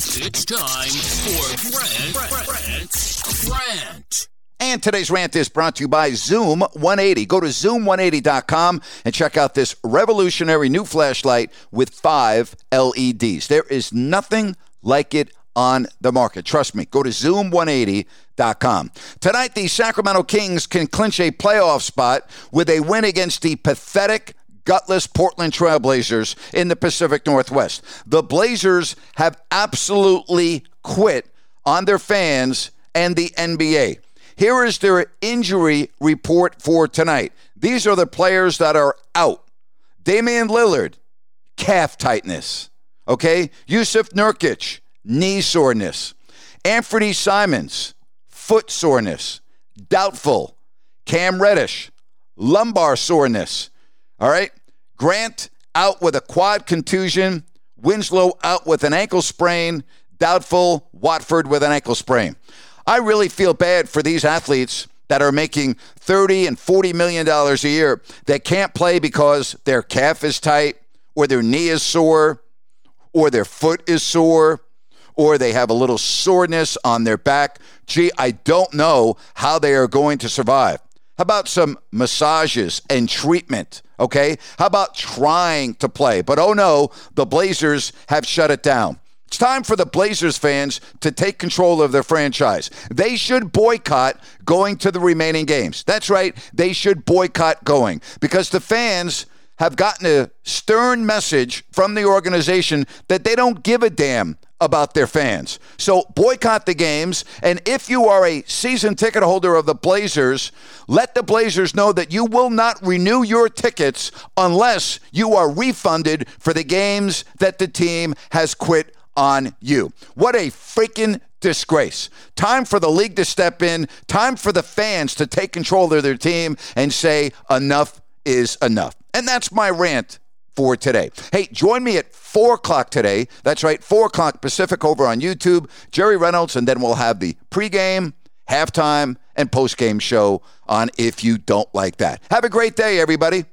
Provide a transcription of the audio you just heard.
It's time for Grant, Grant, Grant. And today's rant is brought to you by Zoom 180. Go to zoom180.com and check out this revolutionary new flashlight with five LEDs. There is nothing like it on the market. Trust me. Go to zoom180.com. Tonight, the Sacramento Kings can clinch a playoff spot with a win against the pathetic gutless Portland Trailblazers in the Pacific Northwest. The Blazers have absolutely quit on their fans and the NBA. Here is their injury report for tonight. These are the players that are out. Damian Lillard, calf tightness. Okay? Yusuf Nurkic, knee soreness. Anfernee Simons, foot soreness. Doubtful. Cam Reddish, lumbar soreness. All right? Grant out with a quad contusion. Winslow out with an ankle sprain. Doubtful. Watford with an ankle sprain. I really feel bad for these athletes that are making 30 and 40 million dollars a year that can't play because their calf is tight or their knee is sore or their foot is sore or they have a little soreness on their back. Gee, I don't know how they are going to survive. How about some massages and treatment? Okay. How about trying to play? But oh no, the Blazers have shut it down. It's time for the Blazers fans to take control of their franchise. They should boycott going to the remaining games. That's right. They should boycott going because the fans have gotten a stern message from the organization that they don't give a damn about their fans. So boycott the games. And if you are a season ticket holder of the Blazers, let the Blazers know that you will not renew your tickets unless you are refunded for the games that the team has quit on you. What a freaking disgrace. Time for the league to step in, time for the fans to take control of their team and say, enough is enough. And that's my rant for today. Hey, join me at 4 o'clock today. That's right, 4 o'clock Pacific over on YouTube. Jerry Reynolds, and then we'll have the pregame, halftime, and postgame show on If You Don't Like That. Have a great day, everybody.